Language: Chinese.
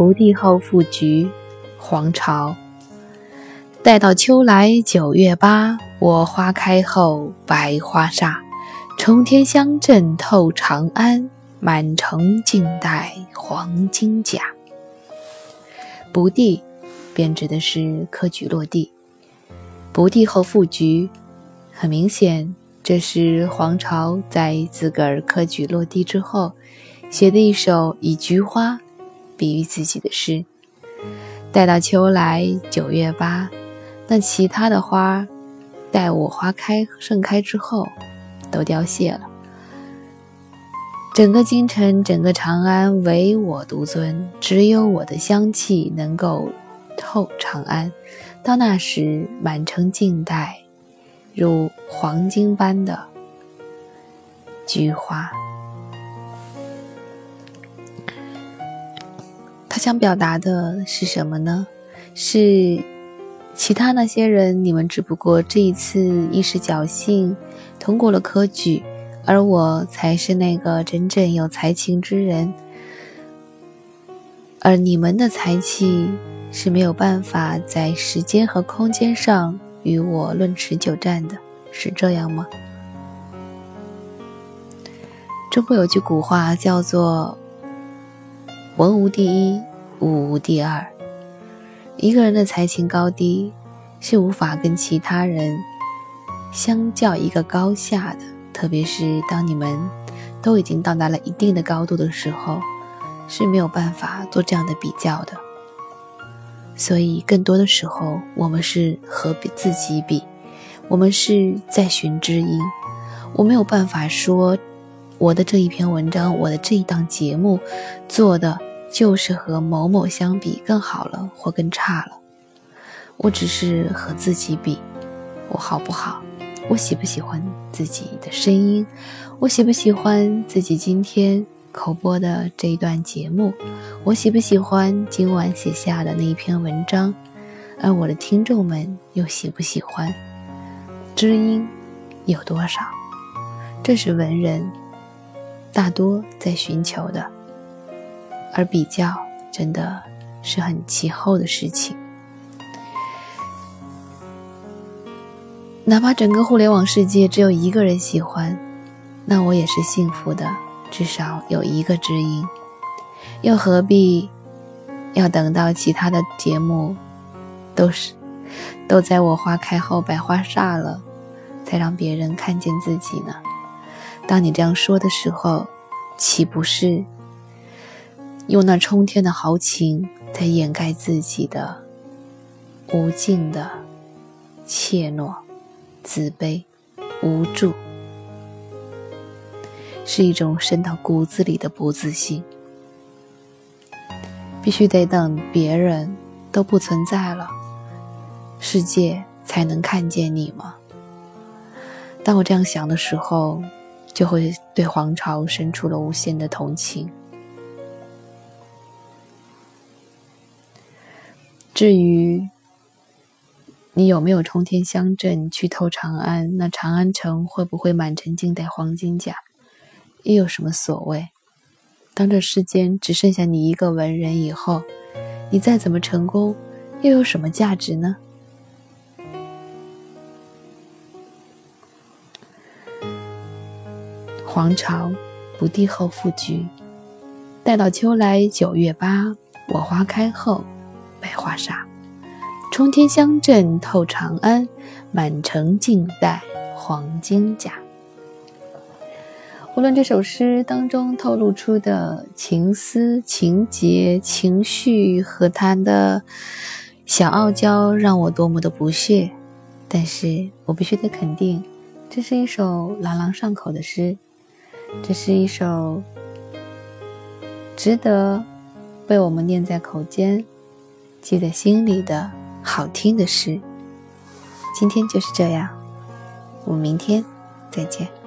不第后复菊，黄巢。待到秋来九月八，我花开后百花杀。冲天香阵透长安，满城尽带黄金甲。不第，便指的是科举落地。不第后复菊，很明显，这是黄巢在自个儿科举落地之后写的一首以菊花比喻自己的诗。待到秋来九月八。那其他的花，待我花开盛开之后，都凋谢了。整个京城，整个长安，唯我独尊，只有我的香气能够透长安。到那时，满城尽带如黄金般的菊花。想表达的是什么呢？是。其他那些人，你们只不过这一次一时侥幸通过了科举，而我才是那个真正有才情之人。而你们的才气是没有办法在时间和空间上与我论持久战的，是这样吗？中国有句古话叫做“文无第一，武无第二”。一个人的才情高低是无法跟其他人相较一个高下的，特别是当你们都已经到达了一定的高度的时候，是没有办法做这样的比较的。所以，更多的时候，我们是和比自己比，我们是在寻知音。我没有办法说我的这一篇文章，我的这一档节目做的。就是和某某相比更好了或更差了，我只是和自己比，我好不好？我喜不喜欢自己的声音？我喜不喜欢自己今天口播的这一段节目？我喜不喜欢今晚写下的那一篇文章？而我的听众们又喜不喜欢？知音有多少？这是文人大多在寻求的。而比较真的是很其后的事情。哪怕整个互联网世界只有一个人喜欢，那我也是幸福的，至少有一个知音。又何必要等到其他的节目都是都在我花开后百花煞了，才让别人看见自己呢？当你这样说的时候，岂不是？用那冲天的豪情，在掩盖自己的无尽的怯懦、自卑、无助，是一种深到骨子里的不自信。必须得等别人都不存在了，世界才能看见你吗？当我这样想的时候，就会对皇朝生出了无限的同情。至于你有没有冲天香阵去透长安，那长安城会不会满城尽带黄金甲，又有什么所谓？当这世间只剩下你一个文人以后，你再怎么成功，又有什么价值呢？黄巢不第后复菊，待到秋来九月八，我花开后。百花杀，冲天香阵透长安，满城尽带黄金甲。无论这首诗当中透露出的情思、情节、情绪和他的小傲娇让我多么的不屑，但是我必须得肯定，这是一首朗朗上口的诗，这是一首值得被我们念在口间。记在心里的好听的事。今天就是这样，我们明天再见。